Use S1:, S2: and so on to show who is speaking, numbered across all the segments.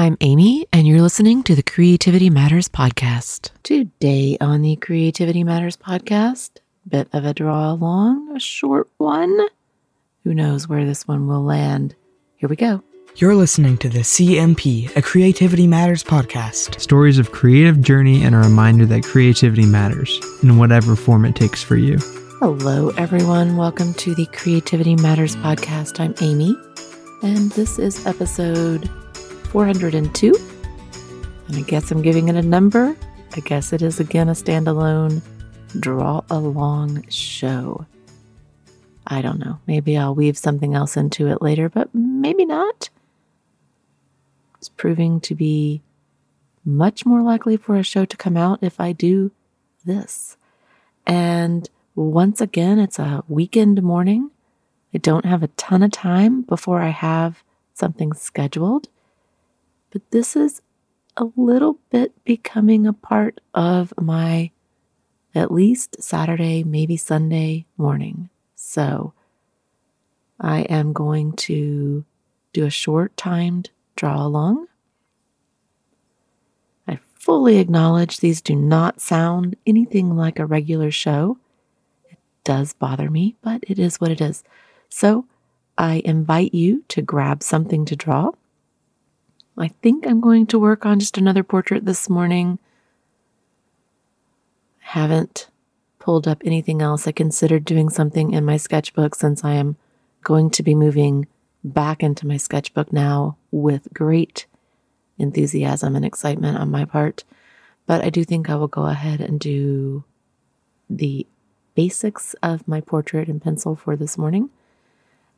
S1: I'm Amy, and you're listening to the Creativity Matters podcast. Today on the Creativity Matters podcast, bit of a draw along, a short one. Who knows where this one will land? Here we go.
S2: You're listening to the CMP, a Creativity Matters podcast.
S3: Stories of creative journey and a reminder that creativity matters in whatever form it takes for you.
S1: Hello, everyone. Welcome to the Creativity Matters podcast. I'm Amy, and this is episode 402. And I guess I'm giving it a number. I guess it is again a standalone draw along show. I don't know. Maybe I'll weave something else into it later, but maybe not. It's proving to be much more likely for a show to come out if I do this. And once again, it's a weekend morning. I don't have a ton of time before I have something scheduled, but this is a little bit becoming a part of my at least Saturday, maybe Sunday morning. So I am going to do a short timed draw along. I fully acknowledge these do not sound anything like a regular show It does bother me, but it is what it is. So I invite you to grab something to draw. I think I'm going to work on just another portrait this morning. I Haven't pulled up anything else. I considered doing something in my sketchbook since I am going to be moving back into my sketchbook now with great enthusiasm and excitement on my part. But I do think I will go ahead and do the basics of my portrait in pencil for this morning.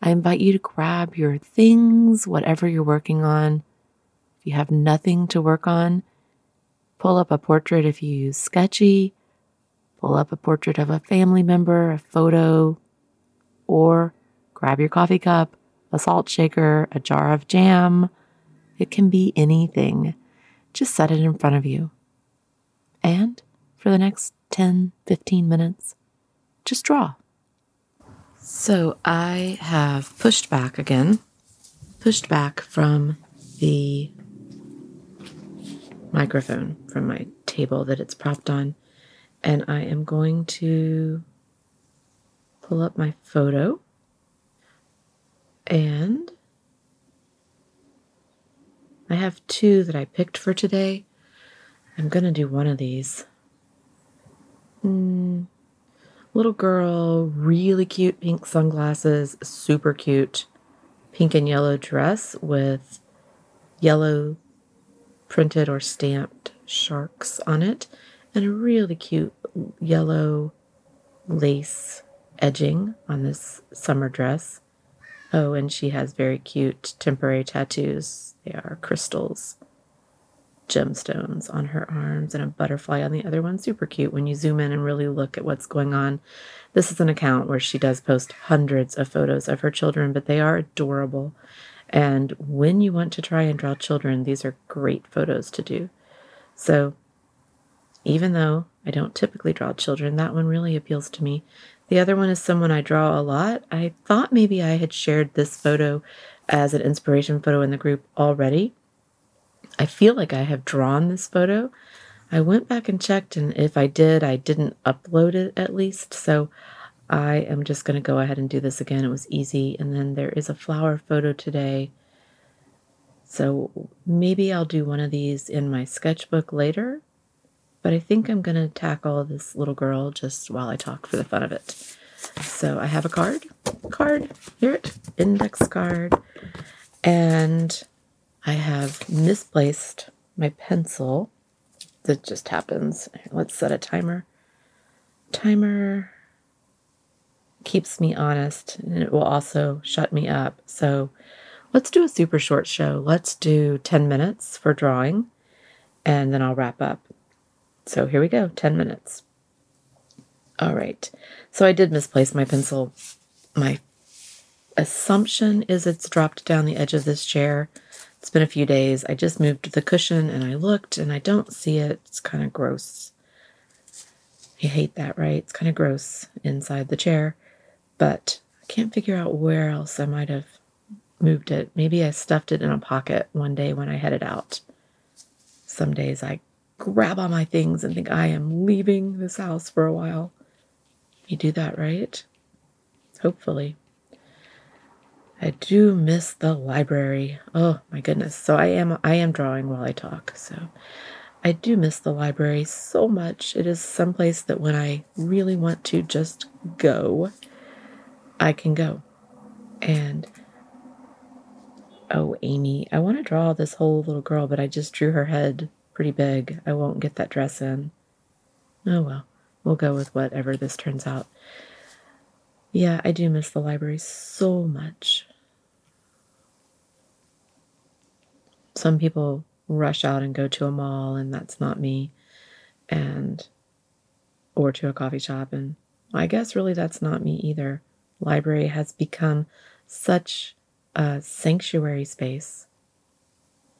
S1: I invite you to grab your things, whatever you're working on. If you have nothing to work on, pull up a portrait if you use Sketchy, pull up a portrait of a family member, a photo, or grab your coffee cup, a salt shaker, a jar of jam. It can be anything. Just set it in front of you. And for the next 10, 15 minutes, just draw. So I have pushed back again, pushed back from the microphone from my table that it's propped on, and I am going to pull up my photo and I have two that I picked for today. I'm going to do one of these. Hmm. Little girl, really cute pink sunglasses, super cute pink and yellow dress with yellow printed or stamped sharks on it, and a really cute yellow lace edging on this summer dress. Oh, and she has very cute temporary tattoos. They are crystals gemstones on her arms and a butterfly on the other one. Super cute when you zoom in and really look at what's going on. This is an account where she does post hundreds of photos of her children, but they are adorable. And when you want to try and draw children, these are great photos to do. So, even though I don't typically draw children, that one really appeals to me. The other one is someone I draw a lot. I thought maybe I had shared this photo as an inspiration photo in the group already. I feel like I have drawn this photo. I went back and checked, and if I did, I didn't upload it at least. So I am just going to go ahead and do this again. It was easy. And then there is a flower photo today. So maybe I'll do one of these in my sketchbook later. But I think I'm going to tackle this little girl just while I talk for the fun of it. So I have a card, card, here it, index card. And I have misplaced my pencil. That just happens. Let's set a timer. Timer keeps me honest and it will also shut me up. So let's do a super short show. Let's do 10 minutes for drawing and then I'll wrap up. So here we go 10 minutes. All right. So I did misplace my pencil. My assumption is it's dropped down the edge of this chair. It's been a few days. I just moved the cushion and I looked and I don't see it. It's kind of gross. You hate that, right? It's kind of gross inside the chair. But I can't figure out where else I might have moved it. Maybe I stuffed it in a pocket one day when I headed out. Some days I grab all my things and think I am leaving this house for a while. You do that, right? Hopefully. I do miss the library. Oh my goodness. So I am I am drawing while I talk. So I do miss the library so much. It is someplace that when I really want to just go, I can go. And oh, Amy, I want to draw this whole little girl, but I just drew her head pretty big. I won't get that dress in. Oh well, we'll go with whatever this turns out. Yeah, I do miss the library so much. Some people rush out and go to a mall, and that's not me, and or to a coffee shop, and I guess really that's not me either. Library has become such a sanctuary space,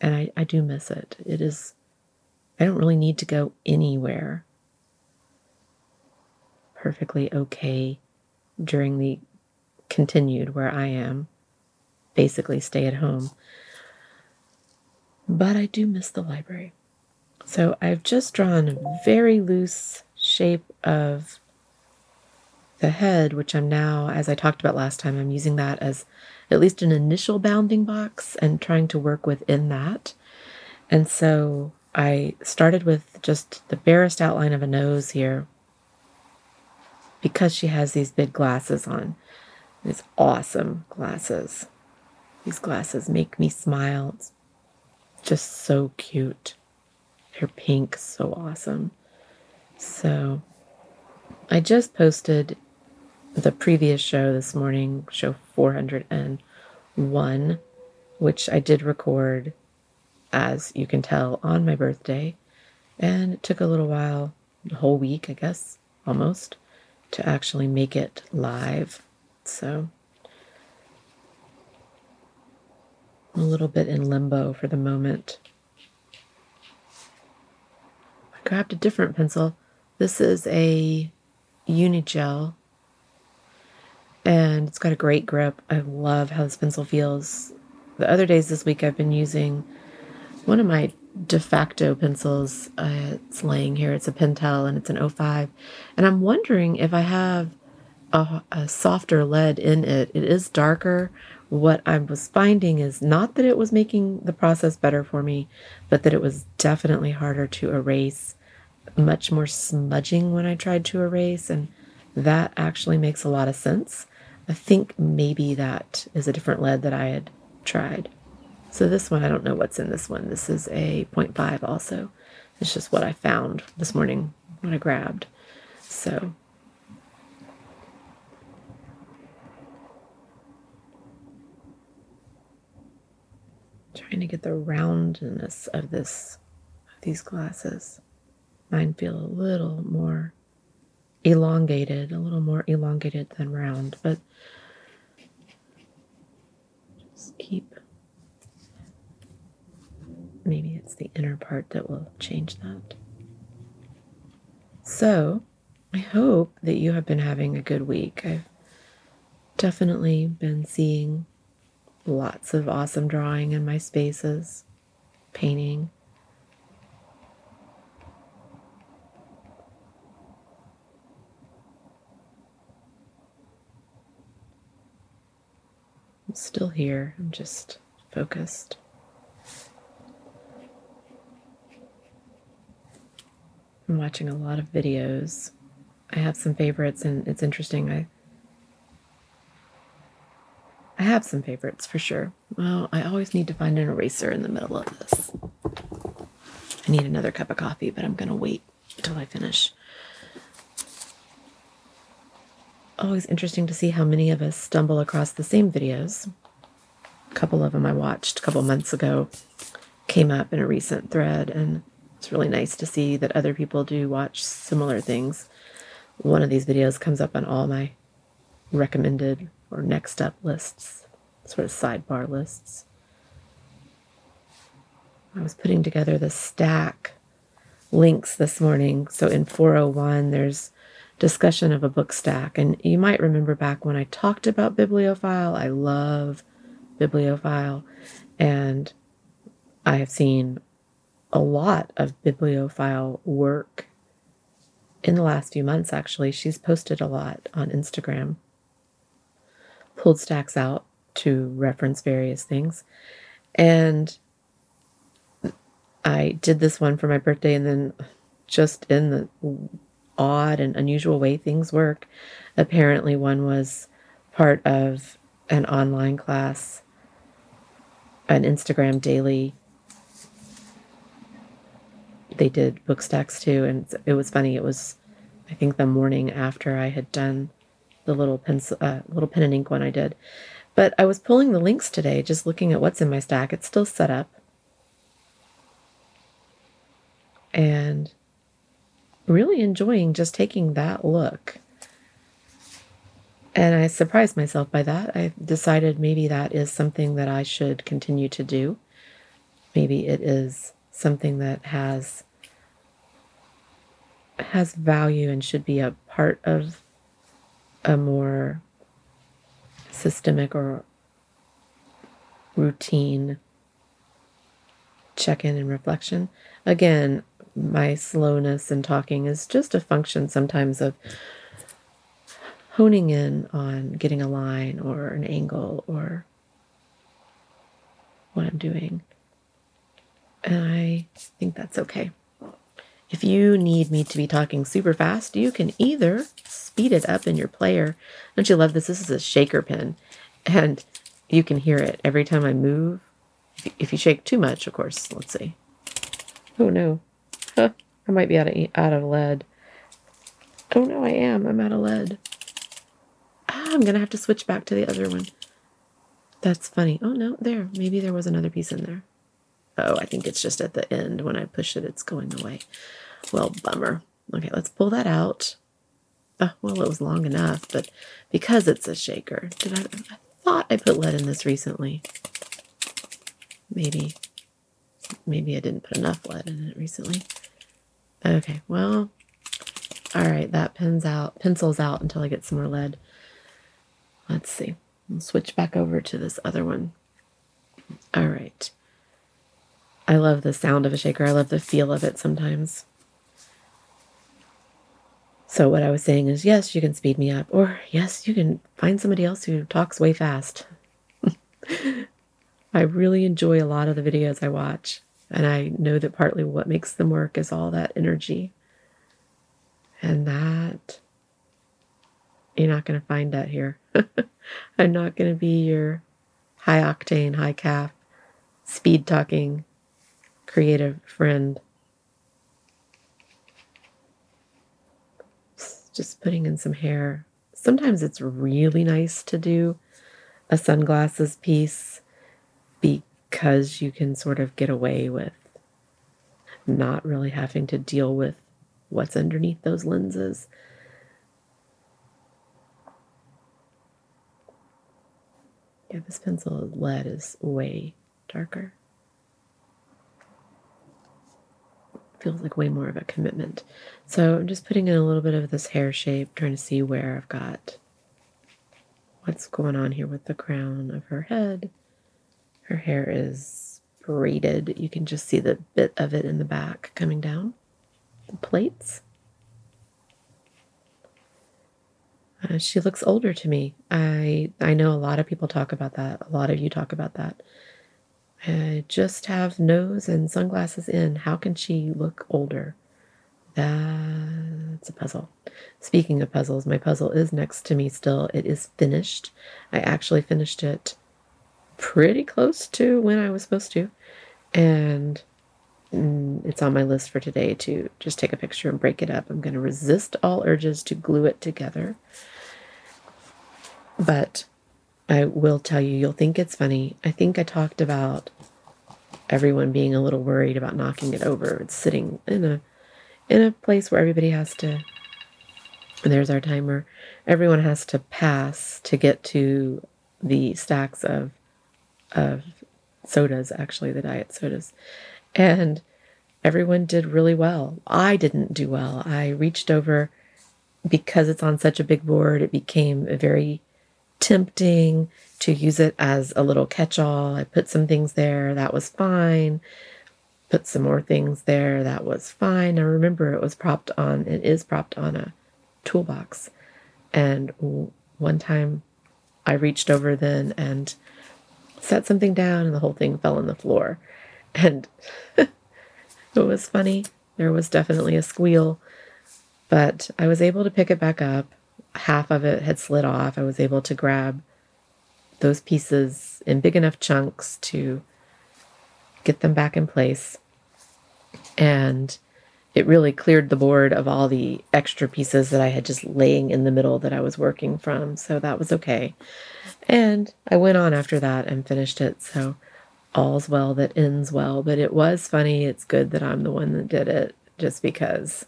S1: and I, I do miss it. It is I don't really need to go anywhere. Perfectly okay during the continued where I am, basically stay at home. But I do miss the library. So I've just drawn a very loose shape of the head, which I'm now, as I talked about last time, I'm using that as at least an initial bounding box and trying to work within that. And so I started with just the barest outline of a nose here because she has these big glasses on. These awesome glasses. These glasses make me smile. It's just so cute. They're pink, so awesome. So I just posted the previous show this morning, show 401, which I did record as you can tell, on my birthday. And it took a little while, a whole week, I guess, almost, to actually make it live. So I'm a little bit in limbo for the moment. I grabbed a different pencil. This is a Unigel and it's got a great grip. I love how this pencil feels. The other days this week I've been using one of my de facto pencils. Uh, it's laying here. It's a pentel and it's an 05 and i'm wondering if i have a, a, softer lead in it. It is darker. What i was finding is not that it was making the process better for me but that it was definitely harder to erase much more smudging when i tried to erase. And that actually makes a lot of sense i think maybe that is a different lead that i had tried so this one, I don't know what's in this one. This is a 0.5 also. It's just what I found this morning when I grabbed. So trying to get the roundness of this of these glasses. Mine feel a little more elongated, a little more elongated than round, but just keep maybe it's the inner part that will change that. So, I hope that you have been having a good week. I've definitely been seeing lots of awesome drawing in my spaces, painting. I'm still here. I'm just focused. I'm watching a lot of videos. I have some favorites, and it's interesting. I I have some favorites for sure. Well, I always need to find an eraser in the middle of this. I need another cup of coffee, but I'm to wait until I finish. Always interesting to see how many of us stumble across the same videos. A couple of them I watched a couple months ago came up in a recent thread, and it's really nice to see that other people do watch similar things. One of these videos comes up on all my recommended or next up lists, sort of sidebar lists. I was putting together the stack links this morning. So in 401, there's discussion of a book stack. And you might remember back when I talked about Bibliophile, I love bibliophile, and I have seen a lot of bibliophile work in the last few months, actually. She's posted a lot on Instagram, pulled stacks out to reference various things. And I did this one for my birthday, and then just in the odd and unusual way things work, apparently one was part of an online class, an Instagram daily they did book stacks too, and it was funny. It was, I think, the morning after I had done the little pencil, uh, little pen and ink one I did. But I was pulling the links today, just looking at what's in my stack. It's still set up, and really enjoying just taking that look. And I surprised myself by that. I decided maybe that is something that I should continue to do. Maybe it is something that has has value and should be a part of a more systemic or routine check in and reflection. Again, my slowness in talking is just a function sometimes of honing in on getting a line or an angle or what I'm doing. And I think that's okay. If you need me to be talking super fast, you can either speed it up in your player. Don't you love this? This is a shaker pen, and you can hear it every time I move. If you shake too much, of course, let's see. Oh no, I might be out of out of lead. Oh no, I am. I'm out of lead. Ah, I'm gonna have to switch back to the other one. That's funny. Oh no, there. Maybe there was another piece in there. Oh, I think it's just at the end. When I push it, it's going away. Well, bummer. Okay, let's pull that out. Oh, well, it was long enough, but because it's a shaker, did I? I thought I put lead in this recently. Maybe, maybe I didn't put enough lead in it recently. Okay, well, all right, that pins out, pencils out until I get some more lead. Let's see. We'll switch back over to this other one. All right. I love the sound of a shaker. I love the feel of it sometimes. So, what I was saying is, yes, you can speed me up, or yes, you can find somebody else who talks way fast. I really enjoy a lot of the videos I watch, and I know that partly what makes them work is all that energy. And that, you're not going to find that here. I'm not going to be your high octane, high calf, speed talking creative friend. Just putting in some hair. Sometimes it's really nice to do a sunglasses piece because you can sort of get away with not really having to deal with what's underneath those lenses. Yeah, this pencil lead is way darker. feels like way more of a commitment. So I'm just putting in a little bit of this hair shape, trying to see where I've got what's going on here with the crown of her head. Her hair is braided. You can just see the bit of it in the back coming down. The plates. Uh, she looks older to me. I I know a lot of people talk about that. A lot of you talk about that. I just have nose and sunglasses in. How can she look older? That's a puzzle. Speaking of puzzles, my puzzle is next to me still. It is finished. I actually finished it pretty close to when I was supposed to. And mm, it's on my list for today to just take a picture and break it up. I'm going to resist all urges to glue it together. But I will tell you, you'll think it's funny. I think I talked about everyone being a little worried about knocking it over. It's sitting in a in a place where everybody has to there's our timer. Everyone has to pass to get to the stacks of of sodas, actually the diet sodas. And everyone did really well. I didn't do well. I reached over because it's on such a big board, it became very tempting to use it as a little catch all. I put some things there, that was fine. Put some more things there, that was fine. I remember it was propped on, it is propped on a toolbox. And one time I reached over then and set something down, and the whole thing fell on the floor. And it was funny. There was definitely a squeal, but I was able to pick it back up. Half of it had slid off. I was able to grab those pieces in big enough chunks to get them back in place. And it really cleared the board of all the extra pieces that I had just laying in the middle that I was working from. So that was okay. And I went on after that and finished it. So all's well that ends well. But it was funny. It's good that I'm the one that did it just because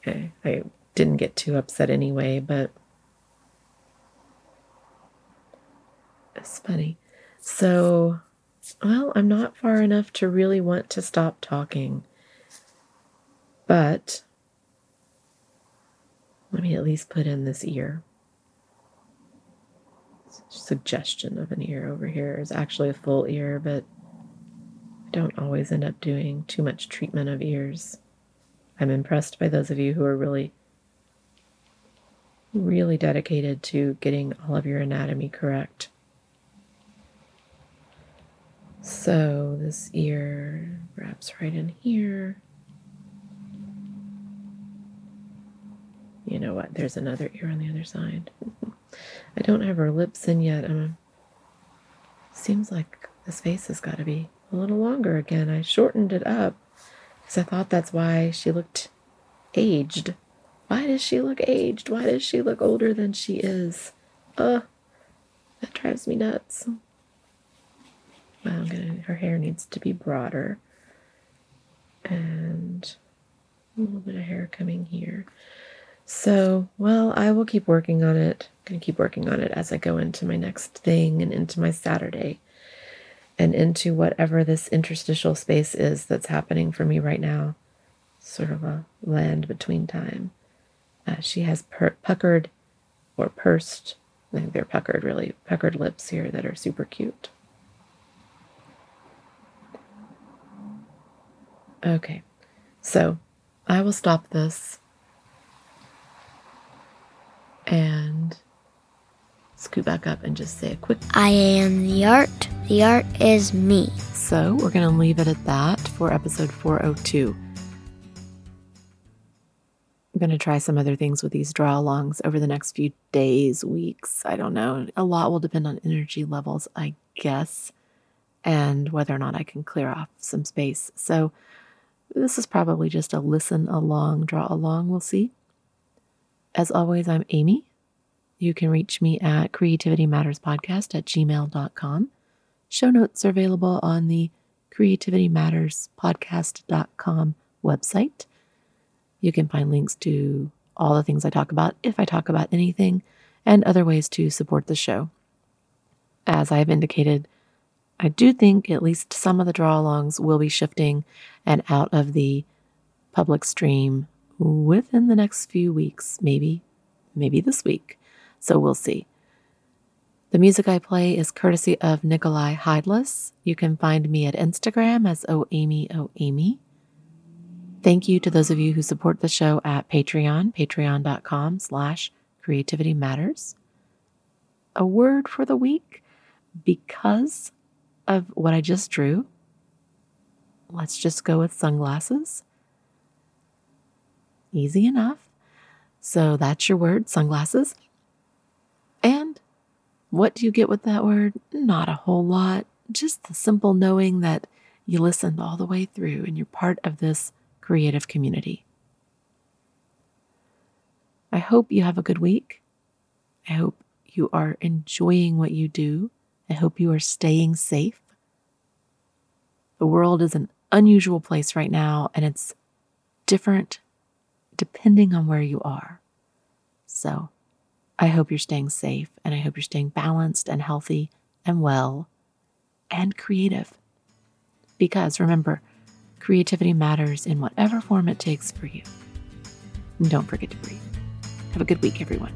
S1: okay, I didn't get too upset anyway. But it's funny. So, well, I'm not far enough to really want to stop talking. But let me at least put in this ear. Suggestion of an ear over here is actually a full ear, but I don't always end up doing too much treatment of ears. I'm impressed by those of you who are really, really dedicated to getting all of your anatomy correct. So this ear wraps right in here. You know what? There's another ear on the other side. I don't have her lips in yet. Um, seems like this face has got to be a little longer again. I shortened it up because I thought that's why she looked aged. Why does she look aged? Why does she look older than she is? Ugh, that drives me nuts. Well, I'm gonna, her hair needs to be broader. And a little bit of hair coming here. So, well, I will keep working on it. I'm going to keep working on it as I go into my next thing and into my Saturday and into whatever this interstitial space is that's happening for me right now. Sort of a land between time. Uh, she has per- puckered or pursed, I think they're puckered really, puckered lips here that are super cute. Okay, so I will stop this and scoot back up and just say a quick
S4: I am the art, the art is me.
S1: So we're going to leave it at that for episode 402. I'm going to try some other things with these draw alongs over the next few days, weeks. I don't know. A lot will depend on energy levels, I guess, and whether or not I can clear off some space. So this is probably just a listen along, draw along. We'll see. As always, I'm Amy. You can reach me at creativitymatterspodcast at gmail.com. Show notes are available on the creativitymatterspodcast.com website. You can find links to all the things I talk about, if I talk about anything, and other ways to support the show. As I have indicated, I do think at least some of the draw alongs will be shifting and out of the public stream within the next few weeks, maybe, maybe this week. So we'll see. The music I play is courtesy of Nicolai Heidlas. You can find me at Instagram as O Amy O Amy. Thank you to those of you who support the show at Patreon, patreon.com slash creativity matters. A word for the week because of what I just drew. Let's just go with sunglasses. Easy enough. So that's your word, sunglasses. And what do you get with that word? Not a whole lot. Just the simple knowing that you listened all the way through and you're part of this creative community. I hope you have a good week. I hope you are enjoying what you do. I hope you are staying safe. The world is an unusual place right now, and it's different depending on where you are. So I hope you're staying safe and I hope you're staying balanced and healthy and well and creative. Because remember, creativity matters in whatever form it takes for you. And don't forget to breathe. Have a good week, everyone.